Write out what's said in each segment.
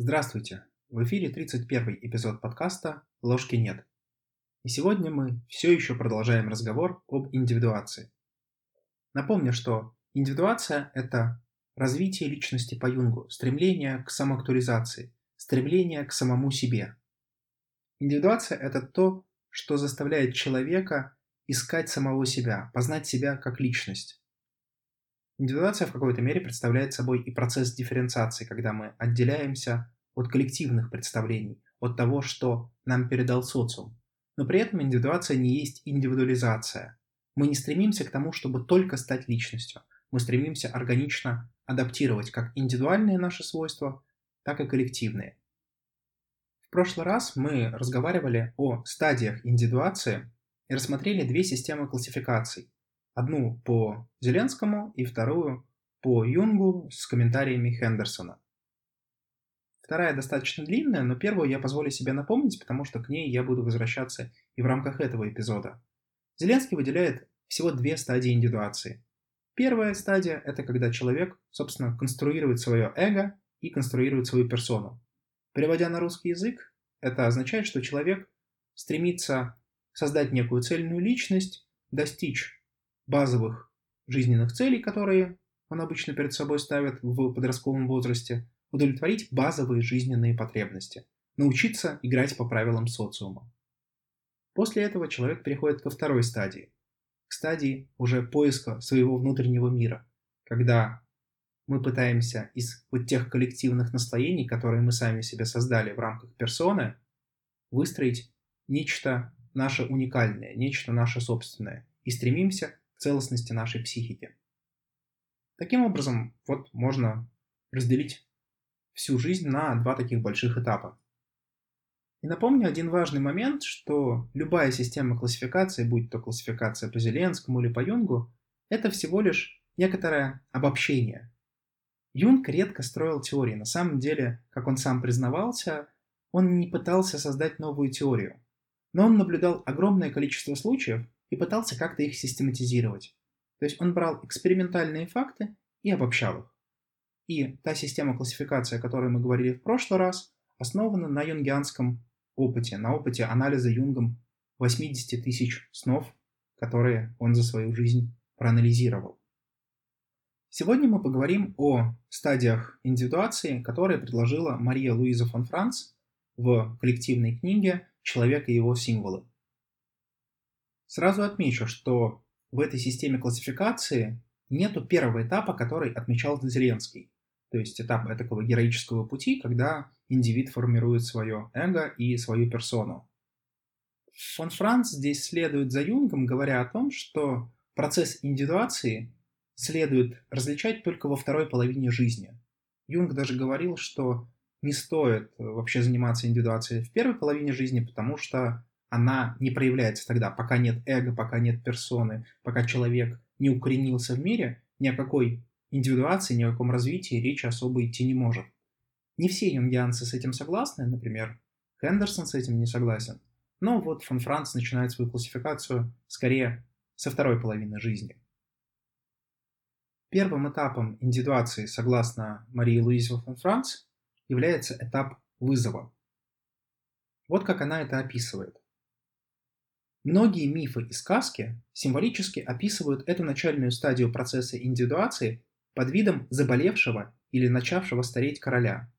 Здравствуйте! В эфире 31 эпизод подкаста «Ложки нет». И сегодня мы все еще продолжаем разговор об индивидуации. Напомню, что индивидуация – это развитие личности по Юнгу, стремление к самоактуализации, стремление к самому себе. Индивидуация – это то, что заставляет человека искать самого себя, познать себя как личность. Индивидуация в какой-то мере представляет собой и процесс дифференциации, когда мы отделяемся от коллективных представлений, от того, что нам передал социум. Но при этом индивидуация не есть индивидуализация. Мы не стремимся к тому, чтобы только стать личностью. Мы стремимся органично адаптировать как индивидуальные наши свойства, так и коллективные. В прошлый раз мы разговаривали о стадиях индивидуации и рассмотрели две системы классификаций. Одну по Зеленскому и вторую по Юнгу с комментариями Хендерсона. Вторая достаточно длинная, но первую я позволю себе напомнить, потому что к ней я буду возвращаться и в рамках этого эпизода. Зеленский выделяет всего две стадии индивидуации. Первая стадия – это когда человек, собственно, конструирует свое эго и конструирует свою персону. Переводя на русский язык, это означает, что человек стремится создать некую цельную личность, достичь базовых жизненных целей, которые он обычно перед собой ставит в подростковом возрасте, удовлетворить базовые жизненные потребности, научиться играть по правилам социума. После этого человек переходит ко второй стадии, к стадии уже поиска своего внутреннего мира, когда мы пытаемся из вот тех коллективных настроений, которые мы сами себе создали в рамках персоны, выстроить нечто наше уникальное, нечто наше собственное, и стремимся к целостности нашей психики. Таким образом, вот можно разделить всю жизнь на два таких больших этапа. И напомню один важный момент, что любая система классификации, будь то классификация по Зеленскому или по Юнгу, это всего лишь некоторое обобщение. Юнг редко строил теории. На самом деле, как он сам признавался, он не пытался создать новую теорию. Но он наблюдал огромное количество случаев и пытался как-то их систематизировать. То есть он брал экспериментальные факты и обобщал их. И та система классификации, о которой мы говорили в прошлый раз, основана на юнгианском опыте, на опыте анализа Юнгом 80 тысяч снов, которые он за свою жизнь проанализировал. Сегодня мы поговорим о стадиях индивидуации, которые предложила Мария Луиза фон Франц в коллективной книге «Человек и его символы». Сразу отмечу, что в этой системе классификации нету первого этапа, который отмечал Зеленский. То есть этап такого героического пути, когда индивид формирует свое эго и свою персону. Фон Франц здесь следует за Юнгом, говоря о том, что процесс индивидуации следует различать только во второй половине жизни. Юнг даже говорил, что не стоит вообще заниматься индивидуацией в первой половине жизни, потому что она не проявляется тогда, пока нет эго, пока нет персоны, пока человек не укоренился в мире, ни о какой индивидуации, ни о каком развитии речи особо идти не может. Не все юнгианцы с этим согласны, например, Хендерсон с этим не согласен, но вот фон Франц начинает свою классификацию скорее со второй половины жизни. Первым этапом индивидуации, согласно Марии Луизе фон Франц, является этап вызова. Вот как она это описывает. Многие мифы и сказки символически описывают эту начальную стадию процесса индивидуации под видом заболевшего или начавшего стареть короля.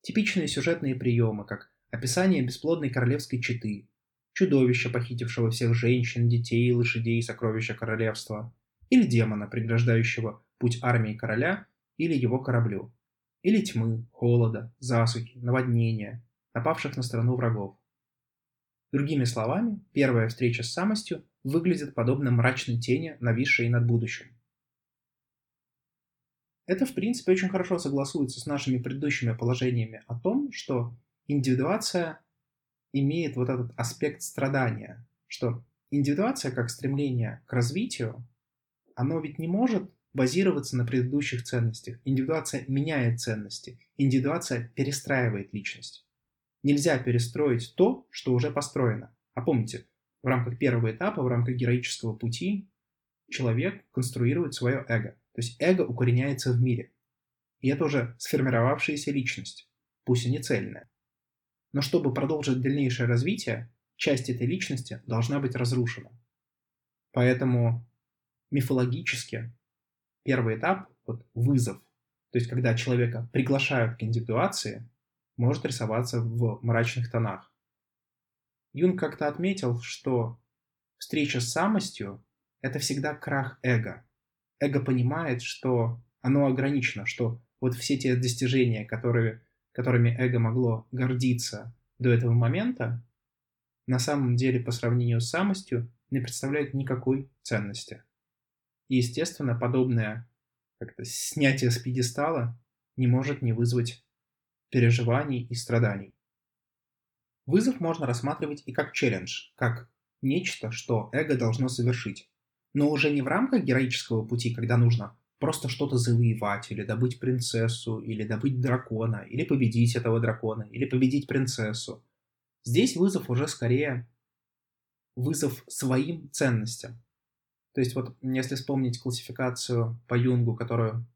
Типичные сюжетные приемы, как описание бесплодной королевской четы, чудовища, похитившего всех женщин, детей, лошадей и сокровища королевства, или демона, преграждающего путь армии короля или его кораблю, или тьмы, холода, засухи, наводнения, напавших на страну врагов. Другими словами, первая встреча с самостью выглядит подобно мрачной тени, нависшей над будущим. Это, в принципе, очень хорошо согласуется с нашими предыдущими положениями о том, что индивидуация имеет вот этот аспект страдания, что индивидуация как стремление к развитию, оно ведь не может базироваться на предыдущих ценностях. Индивидуация меняет ценности, индивидуация перестраивает личность. Нельзя перестроить то, что уже построено. А помните, в рамках первого этапа, в рамках героического пути, человек конструирует свое эго. То есть эго укореняется в мире. И это уже сформировавшаяся личность. пусть и не цельное. Но чтобы продолжить дальнейшее развитие, часть этой личности должна быть разрушена. Поэтому мифологически первый этап, вот вызов, то есть когда человека приглашают к индивидуации, может рисоваться в мрачных тонах. Юнг как-то отметил, что встреча с самостью – это всегда крах эго. Эго понимает, что оно ограничено, что вот все те достижения, которые, которыми эго могло гордиться до этого момента, на самом деле по сравнению с самостью не представляют никакой ценности. И, естественно, подобное как-то снятие с пьедестала не может не вызвать переживаний и страданий. Вызов можно рассматривать и как челлендж, как нечто, что эго должно совершить. Но уже не в рамках героического пути, когда нужно просто что-то завоевать, или добыть принцессу, или добыть дракона, или победить этого дракона, или победить принцессу. Здесь вызов уже скорее вызов своим ценностям. То есть вот если вспомнить классификацию по Юнгу, которую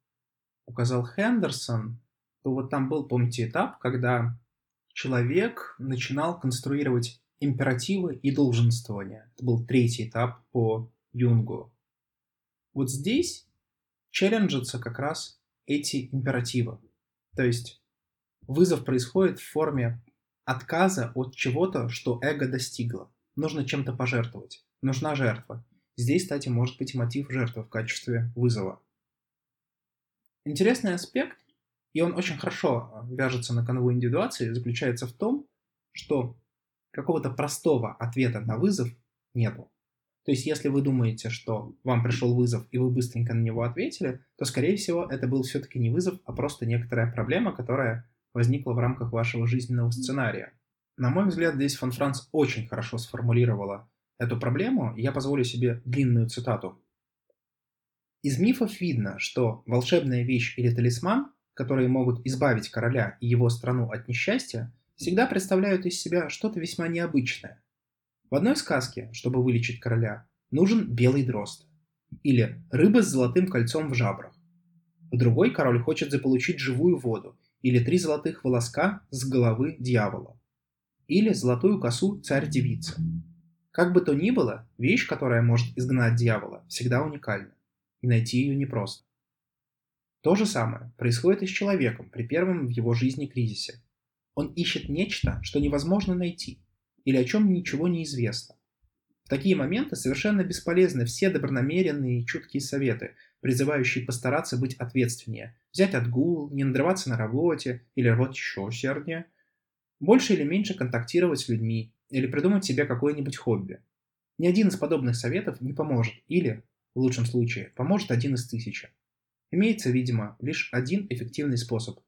указал Хендерсон, то вот там был, помните, этап, когда человек начинал конструировать императивы и долженствования. Это был третий этап по Юнгу. Вот здесь челленджатся как раз эти императивы. То есть вызов происходит в форме отказа от чего-то, что эго достигло. Нужно чем-то пожертвовать. Нужна жертва. Здесь, кстати, может быть мотив жертвы в качестве вызова. Интересный аспект, и он очень хорошо вяжется на канву индивидуации, заключается в том, что какого-то простого ответа на вызов нету. То есть, если вы думаете, что вам пришел вызов, и вы быстренько на него ответили, то, скорее всего, это был все-таки не вызов, а просто некоторая проблема, которая возникла в рамках вашего жизненного сценария. На мой взгляд, здесь Фон Франц очень хорошо сформулировала эту проблему, и я позволю себе длинную цитату. Из мифов видно, что волшебная вещь или талисман, которые могут избавить короля и его страну от несчастья, всегда представляют из себя что-то весьма необычное, в одной сказке, чтобы вылечить короля, нужен белый дрозд. Или рыба с золотым кольцом в жабрах. В другой король хочет заполучить живую воду или три золотых волоска с головы дьявола. Или золотую косу царь-девица. Как бы то ни было, вещь, которая может изгнать дьявола, всегда уникальна. И найти ее непросто. То же самое происходит и с человеком при первом в его жизни кризисе. Он ищет нечто, что невозможно найти, или о чем ничего не известно. В такие моменты совершенно бесполезны все добронамеренные и чуткие советы, призывающие постараться быть ответственнее, взять отгул, не надрываться на работе или работать еще усерднее, больше или меньше контактировать с людьми или придумать себе какое-нибудь хобби. Ни один из подобных советов не поможет или, в лучшем случае, поможет один из тысячи. Имеется, видимо, лишь один эффективный способ.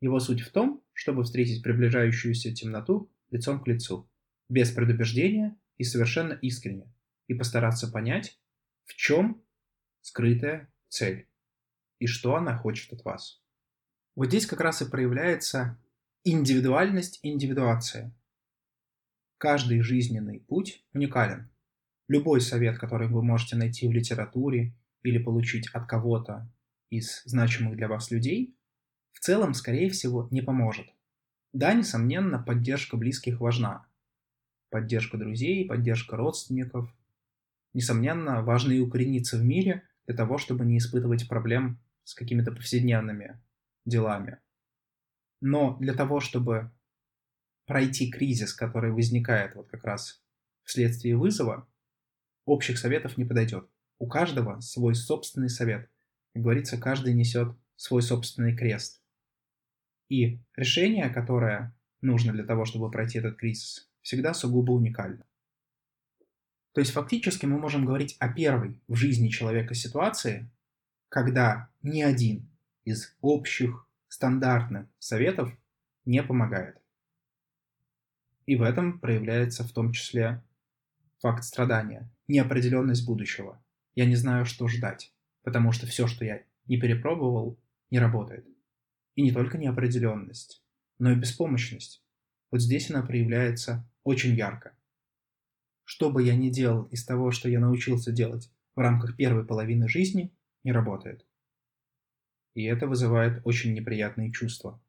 Его суть в том, чтобы встретить приближающуюся темноту лицом к лицу без предубеждения и совершенно искренне, и постараться понять, в чем скрытая цель и что она хочет от вас. Вот здесь как раз и проявляется индивидуальность индивидуация. Каждый жизненный путь уникален. Любой совет, который вы можете найти в литературе или получить от кого-то из значимых для вас людей, в целом, скорее всего, не поможет. Да, несомненно, поддержка близких важна, поддержка друзей, поддержка родственников. Несомненно, важно и укорениться в мире для того, чтобы не испытывать проблем с какими-то повседневными делами. Но для того, чтобы пройти кризис, который возникает вот как раз вследствие вызова, общих советов не подойдет. У каждого свой собственный совет. Как говорится, каждый несет свой собственный крест. И решение, которое нужно для того, чтобы пройти этот кризис, всегда сугубо уникально. То есть фактически мы можем говорить о первой в жизни человека ситуации, когда ни один из общих стандартных советов не помогает. И в этом проявляется в том числе факт страдания, неопределенность будущего. Я не знаю, что ждать, потому что все, что я не перепробовал, не работает. И не только неопределенность, но и беспомощность. Вот здесь она проявляется очень ярко. Что бы я ни делал из того, что я научился делать в рамках первой половины жизни, не работает. И это вызывает очень неприятные чувства.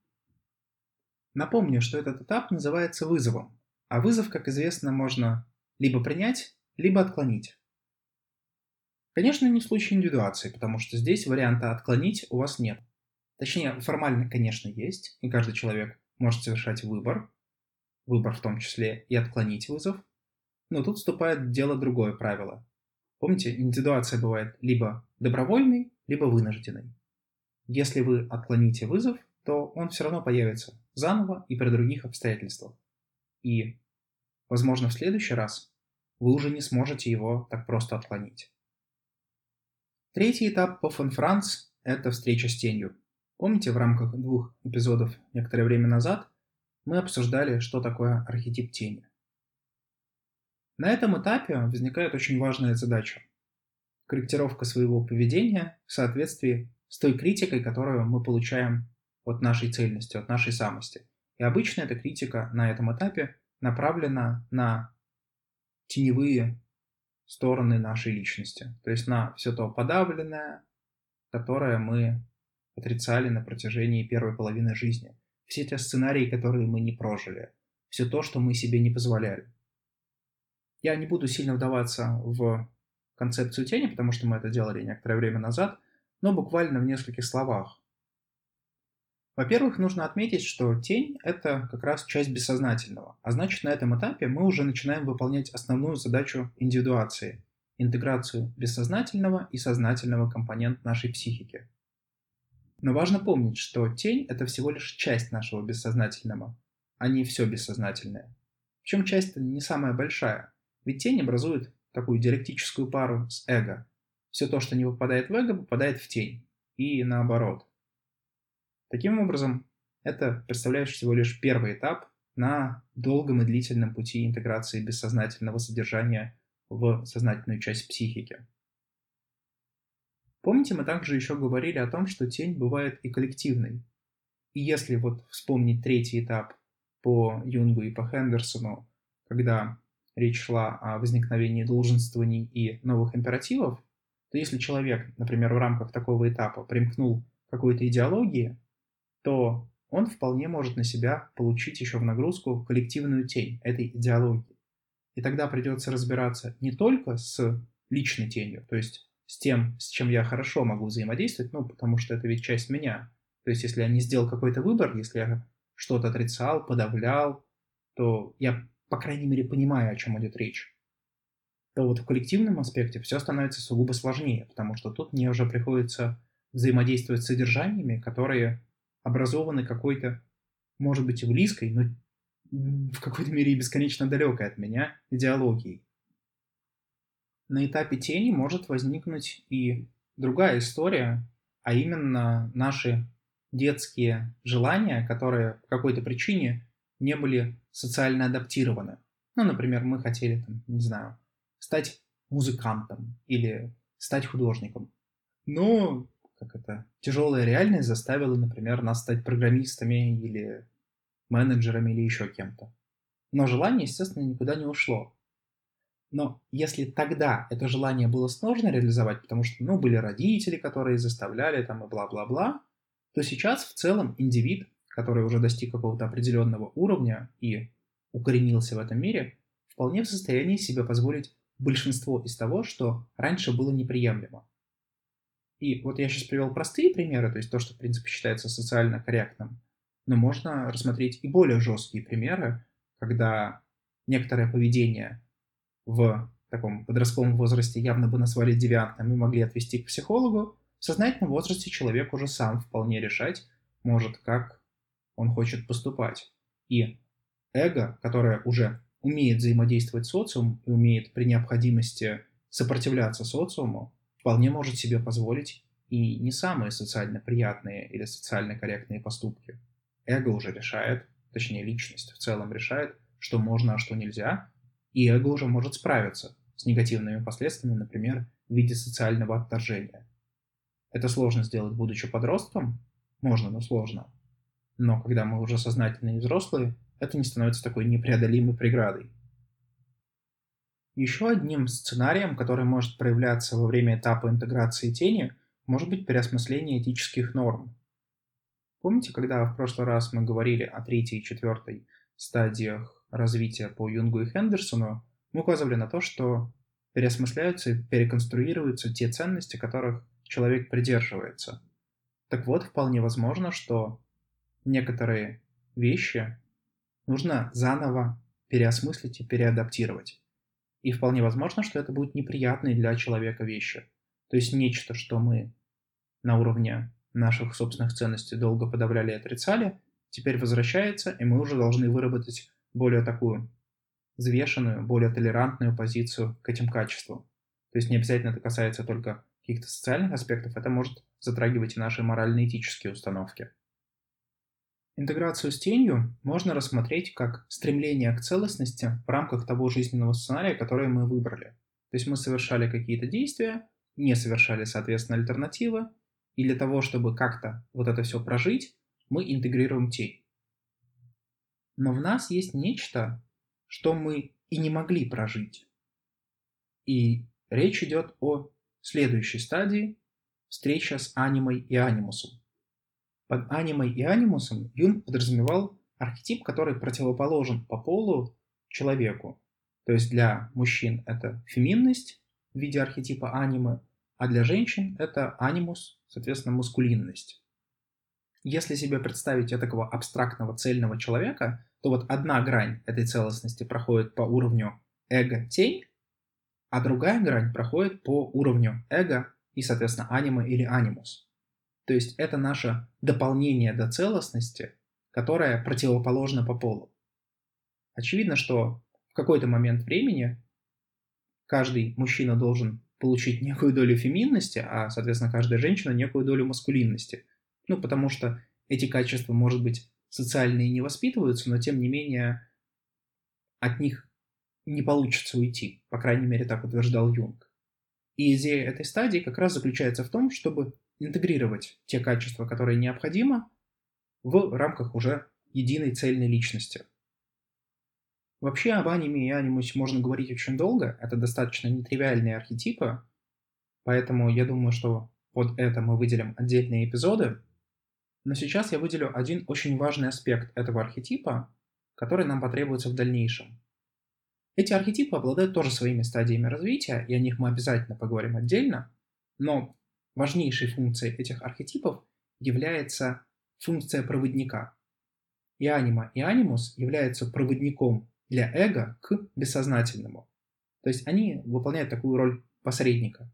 Напомню, что этот этап называется вызовом, а вызов, как известно, можно либо принять, либо отклонить. Конечно, не в случае индивидуации, потому что здесь варианта «отклонить» у вас нет. Точнее, формально, конечно, есть, и каждый человек может совершать выбор, выбор в том числе и отклонить вызов, но тут вступает в дело другое правило. Помните, индивидуация бывает либо добровольной, либо вынужденной. Если вы отклоните вызов, то он все равно появится заново и при других обстоятельствах. И, возможно, в следующий раз вы уже не сможете его так просто отклонить. Третий этап по фанфранц – это встреча с тенью. Помните, в рамках двух эпизодов некоторое время назад мы обсуждали, что такое архетип тени. На этом этапе возникает очень важная задача – корректировка своего поведения в соответствии с той критикой, которую мы получаем от нашей цельности, от нашей самости. И обычно эта критика на этом этапе направлена на теневые стороны нашей личности, то есть на все то подавленное, которое мы отрицали на протяжении первой половины жизни, все те сценарии, которые мы не прожили, все то, что мы себе не позволяли. Я не буду сильно вдаваться в концепцию тени, потому что мы это делали некоторое время назад, но буквально в нескольких словах. Во-первых, нужно отметить, что тень – это как раз часть бессознательного, а значит на этом этапе мы уже начинаем выполнять основную задачу индивидуации – интеграцию бессознательного и сознательного компонент нашей психики. Но важно помнить, что тень – это всего лишь часть нашего бессознательного, а не все бессознательное. Причем часть не самая большая, ведь тень образует такую диалектическую пару с эго. Все то, что не попадает в эго, попадает в тень. И наоборот. Таким образом, это представляет всего лишь первый этап на долгом и длительном пути интеграции бессознательного содержания в сознательную часть психики. Помните, мы также еще говорили о том, что тень бывает и коллективной. И если вот вспомнить третий этап по Юнгу и по Хендерсону, когда речь шла о возникновении долженствований и новых императивов, то если человек, например, в рамках такого этапа примкнул какой-то идеологии, то он вполне может на себя получить еще в нагрузку коллективную тень этой идеологии. И тогда придется разбираться не только с личной тенью, то есть с тем, с чем я хорошо могу взаимодействовать, ну, потому что это ведь часть меня. То есть если я не сделал какой-то выбор, если я что-то отрицал, подавлял, то я по крайней мере, понимая, о чем идет речь, то вот в коллективном аспекте все становится сугубо сложнее, потому что тут мне уже приходится взаимодействовать с содержаниями, которые образованы какой-то, может быть, и близкой, но в какой-то мере и бесконечно далекой от меня идеологией. На этапе тени может возникнуть и другая история, а именно наши детские желания, которые по какой-то причине не были социально адаптированы. Ну, например, мы хотели, там, не знаю, стать музыкантом или стать художником. Но, как это, тяжелая реальность заставила, например, нас стать программистами или менеджерами или еще кем-то. Но желание, естественно, никуда не ушло. Но если тогда это желание было сложно реализовать, потому что, ну, были родители, которые заставляли там и бла-бла-бла, то сейчас в целом индивид который уже достиг какого-то определенного уровня и укоренился в этом мире, вполне в состоянии себе позволить большинство из того, что раньше было неприемлемо. И вот я сейчас привел простые примеры, то есть то, что в принципе считается социально корректным, но можно рассмотреть и более жесткие примеры, когда некоторое поведение в таком подростковом возрасте явно бы назвали девиантным и могли отвести к психологу, в сознательном возрасте человек уже сам вполне решать может, как он хочет поступать. И эго, которое уже умеет взаимодействовать с социумом и умеет при необходимости сопротивляться социуму, вполне может себе позволить и не самые социально приятные или социально корректные поступки. Эго уже решает, точнее личность в целом решает, что можно, а что нельзя, и эго уже может справиться с негативными последствиями, например, в виде социального отторжения. Это сложно сделать, будучи подростком? Можно, но сложно. Но когда мы уже сознательные и взрослые, это не становится такой непреодолимой преградой. Еще одним сценарием, который может проявляться во время этапа интеграции тени, может быть переосмысление этических норм. Помните, когда в прошлый раз мы говорили о третьей и четвертой стадиях развития по Юнгу и Хендерсону, мы указывали на то, что переосмысляются и переконструируются те ценности, которых человек придерживается. Так вот, вполне возможно, что некоторые вещи нужно заново переосмыслить и переадаптировать. И вполне возможно, что это будет неприятные для человека вещи. То есть нечто, что мы на уровне наших собственных ценностей долго подавляли и отрицали, теперь возвращается, и мы уже должны выработать более такую взвешенную, более толерантную позицию к этим качествам. То есть не обязательно это касается только каких-то социальных аспектов, это может затрагивать и наши морально-этические установки. Интеграцию с тенью можно рассмотреть как стремление к целостности в рамках того жизненного сценария, который мы выбрали. То есть мы совершали какие-то действия, не совершали, соответственно, альтернативы, и для того, чтобы как-то вот это все прожить, мы интегрируем тень. Но в нас есть нечто, что мы и не могли прожить. И речь идет о следующей стадии – встреча с анимой и анимусом. Под анимой и анимусом Юнг подразумевал архетип, который противоположен по полу человеку. То есть для мужчин это феминность в виде архетипа анимы, а для женщин это анимус, соответственно, мускулинность. Если себе представить такого абстрактного цельного человека, то вот одна грань этой целостности проходит по уровню эго-тень, а другая грань проходит по уровню эго и, соответственно, анима или анимус. То есть это наше дополнение до целостности, которое противоположно по полу. Очевидно, что в какой-то момент времени каждый мужчина должен получить некую долю феминности, а, соответственно, каждая женщина некую долю маскулинности. Ну, потому что эти качества, может быть, социальные не воспитываются, но, тем не менее, от них не получится уйти. По крайней мере, так утверждал Юнг. И идея этой стадии как раз заключается в том, чтобы интегрировать те качества, которые необходимы, в рамках уже единой цельной личности. Вообще об аниме и анимусе можно говорить очень долго, это достаточно нетривиальные архетипы, поэтому я думаю, что под это мы выделим отдельные эпизоды. Но сейчас я выделю один очень важный аспект этого архетипа, который нам потребуется в дальнейшем. Эти архетипы обладают тоже своими стадиями развития, и о них мы обязательно поговорим отдельно, но важнейшей функцией этих архетипов является функция проводника. И анима, и анимус являются проводником для эго к бессознательному. То есть они выполняют такую роль посредника.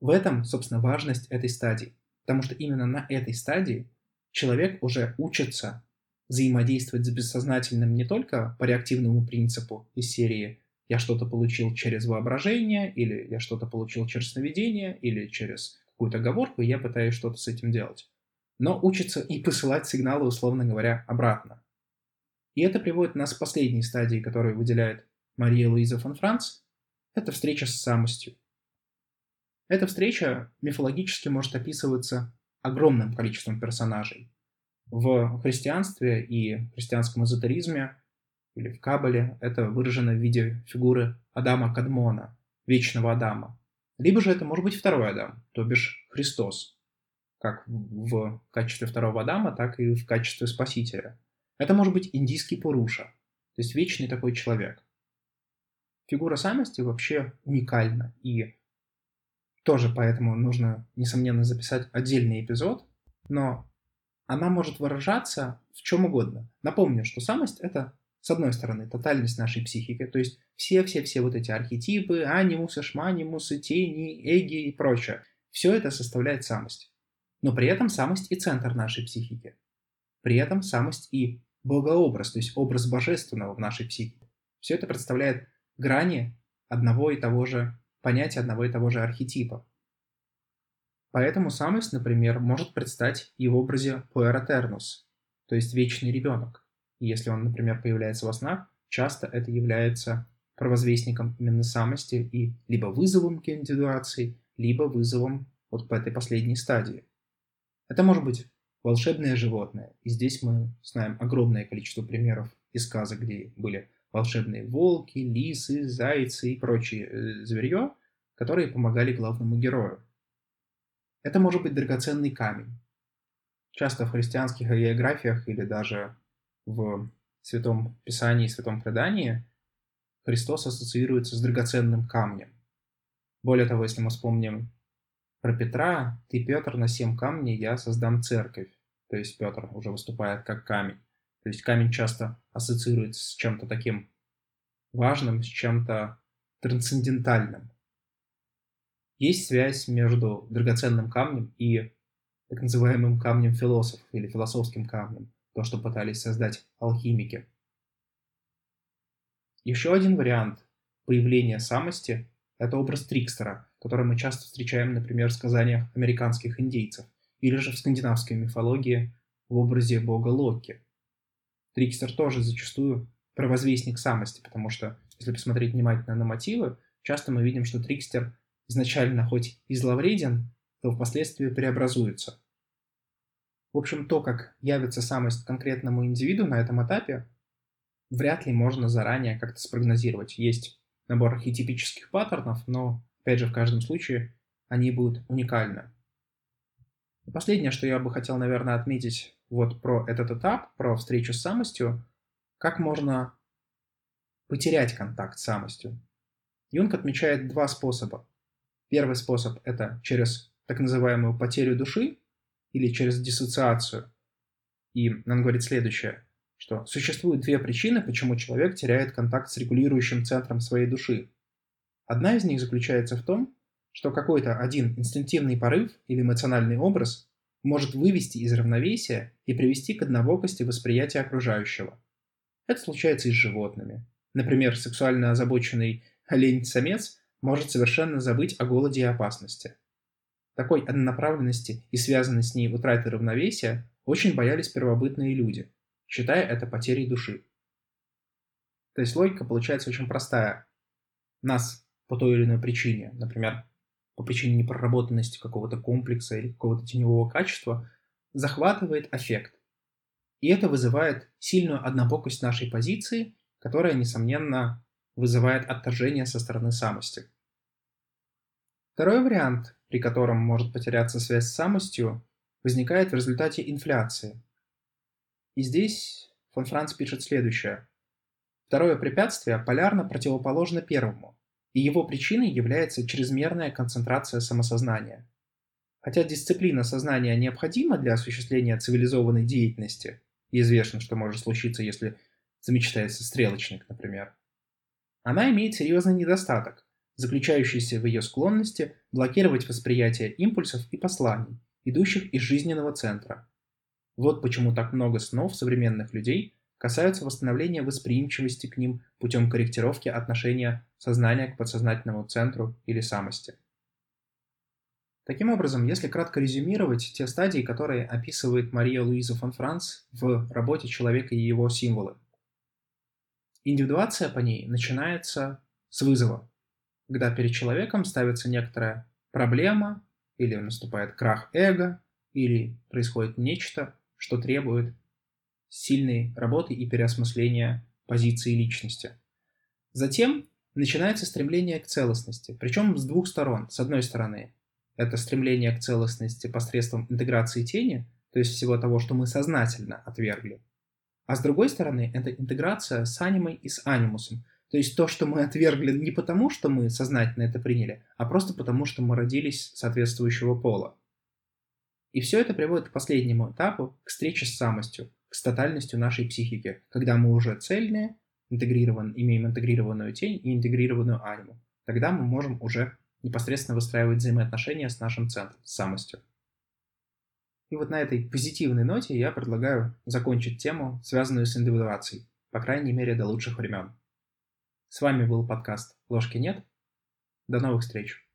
В этом, собственно, важность этой стадии. Потому что именно на этой стадии человек уже учится взаимодействовать с бессознательным не только по реактивному принципу из серии «я что-то получил через воображение», или «я что-то получил через сновидение», или через какую-то оговорку, и я пытаюсь что-то с этим делать. Но учится и посылать сигналы, условно говоря, обратно. И это приводит нас к последней стадии, которую выделяет Мария Луиза фон Франц. Это встреча с самостью. Эта встреча мифологически может описываться огромным количеством персонажей. В христианстве и христианском эзотеризме или в Кабале это выражено в виде фигуры Адама Кадмона, вечного Адама. Либо же это может быть второй Адам, то бишь Христос, как в качестве второго Адама, так и в качестве Спасителя – это может быть индийский Пуруша, то есть вечный такой человек. Фигура самости вообще уникальна, и тоже поэтому нужно, несомненно, записать отдельный эпизод, но она может выражаться в чем угодно. Напомню, что самость — это, с одной стороны, тотальность нашей психики, то есть все-все-все вот эти архетипы, анимусы, шманимусы, тени, эги и прочее. Все это составляет самость. Но при этом самость и центр нашей психики. При этом самость и богообраз, то есть образ божественного в нашей психике. Все это представляет грани одного и того же понятия, одного и того же архетипа. Поэтому самость, например, может предстать и в образе pueraternos, то есть вечный ребенок. И если он, например, появляется во снах, часто это является провозвестником именно самости и либо вызовом к индивидуации, либо вызовом вот по этой последней стадии. Это может быть волшебное животное. И здесь мы знаем огромное количество примеров из сказок, где были волшебные волки, лисы, зайцы и прочие э, зверье, которые помогали главному герою. Это может быть драгоценный камень. часто в христианских географиях или даже в Святом Писании, Святом Предании Христос ассоциируется с драгоценным камнем. Более того, если мы вспомним про Петра, ты, Петр, на семь камней я создам церковь. То есть Петр уже выступает как камень. То есть камень часто ассоциируется с чем-то таким важным, с чем-то трансцендентальным. Есть связь между драгоценным камнем и так называемым камнем философов или философским камнем, то, что пытались создать алхимики. Еще один вариант появления самости – это образ Трикстера, который мы часто встречаем, например, в сказаниях американских индейцев, или же в скандинавской мифологии в образе бога Локи. Трикстер тоже зачастую провозвестник самости, потому что, если посмотреть внимательно на мотивы, часто мы видим, что Трикстер изначально хоть и зловреден, то впоследствии преобразуется. В общем, то, как явится самость конкретному индивиду на этом этапе, вряд ли можно заранее как-то спрогнозировать. Есть набор архетипических паттернов, но, опять же, в каждом случае они будут уникальны. И последнее, что я бы хотел, наверное, отметить вот про этот этап, про встречу с самостью, как можно потерять контакт с самостью. Юнг отмечает два способа. Первый способ – это через так называемую потерю души или через диссоциацию. И он говорит следующее, что существует две причины, почему человек теряет контакт с регулирующим центром своей души. Одна из них заключается в том, что какой-то один инстинктивный порыв или эмоциональный образ может вывести из равновесия и привести к однобокости восприятия окружающего. Это случается и с животными. Например, сексуально озабоченный олень-самец может совершенно забыть о голоде и опасности. Такой однонаправленности и связанной с ней утраты равновесия очень боялись первобытные люди, считая это потерей души. То есть логика получается очень простая. Нас по той или иной причине, например, по причине непроработанности какого-то комплекса или какого-то теневого качества, захватывает аффект. И это вызывает сильную однобокость нашей позиции, которая, несомненно, вызывает отторжение со стороны самости. Второй вариант, при котором может потеряться связь с самостью, возникает в результате инфляции. И здесь фон Франц пишет следующее. Второе препятствие полярно противоположно первому, и его причиной является чрезмерная концентрация самосознания. Хотя дисциплина сознания необходима для осуществления цивилизованной деятельности, и известно, что может случиться, если замечтается стрелочник, например, она имеет серьезный недостаток, заключающийся в ее склонности блокировать восприятие импульсов и посланий, идущих из жизненного центра. Вот почему так много снов современных людей касаются восстановления восприимчивости к ним путем корректировки отношения сознания к подсознательному центру или самости. Таким образом, если кратко резюмировать те стадии, которые описывает Мария Луиза фон Франц в работе «Человек и его символы». Индивидуация по ней начинается с вызова, когда перед человеком ставится некоторая проблема, или наступает крах эго, или происходит нечто, что требует сильной работы и переосмысления позиции личности. Затем начинается стремление к целостности, причем с двух сторон. С одной стороны, это стремление к целостности посредством интеграции тени, то есть всего того, что мы сознательно отвергли. А с другой стороны, это интеграция с анимой и с анимусом, то есть то, что мы отвергли не потому, что мы сознательно это приняли, а просто потому, что мы родились соответствующего пола. И все это приводит к последнему этапу, к встрече с самостью, с тотальностью нашей психики, когда мы уже цельные, интегрирован, имеем интегрированную тень и интегрированную аниму. Тогда мы можем уже непосредственно выстраивать взаимоотношения с нашим центром, с самостью. И вот на этой позитивной ноте я предлагаю закончить тему, связанную с индивидуацией, по крайней мере до лучших времен. С вами был подкаст «Ложки нет». До новых встреч!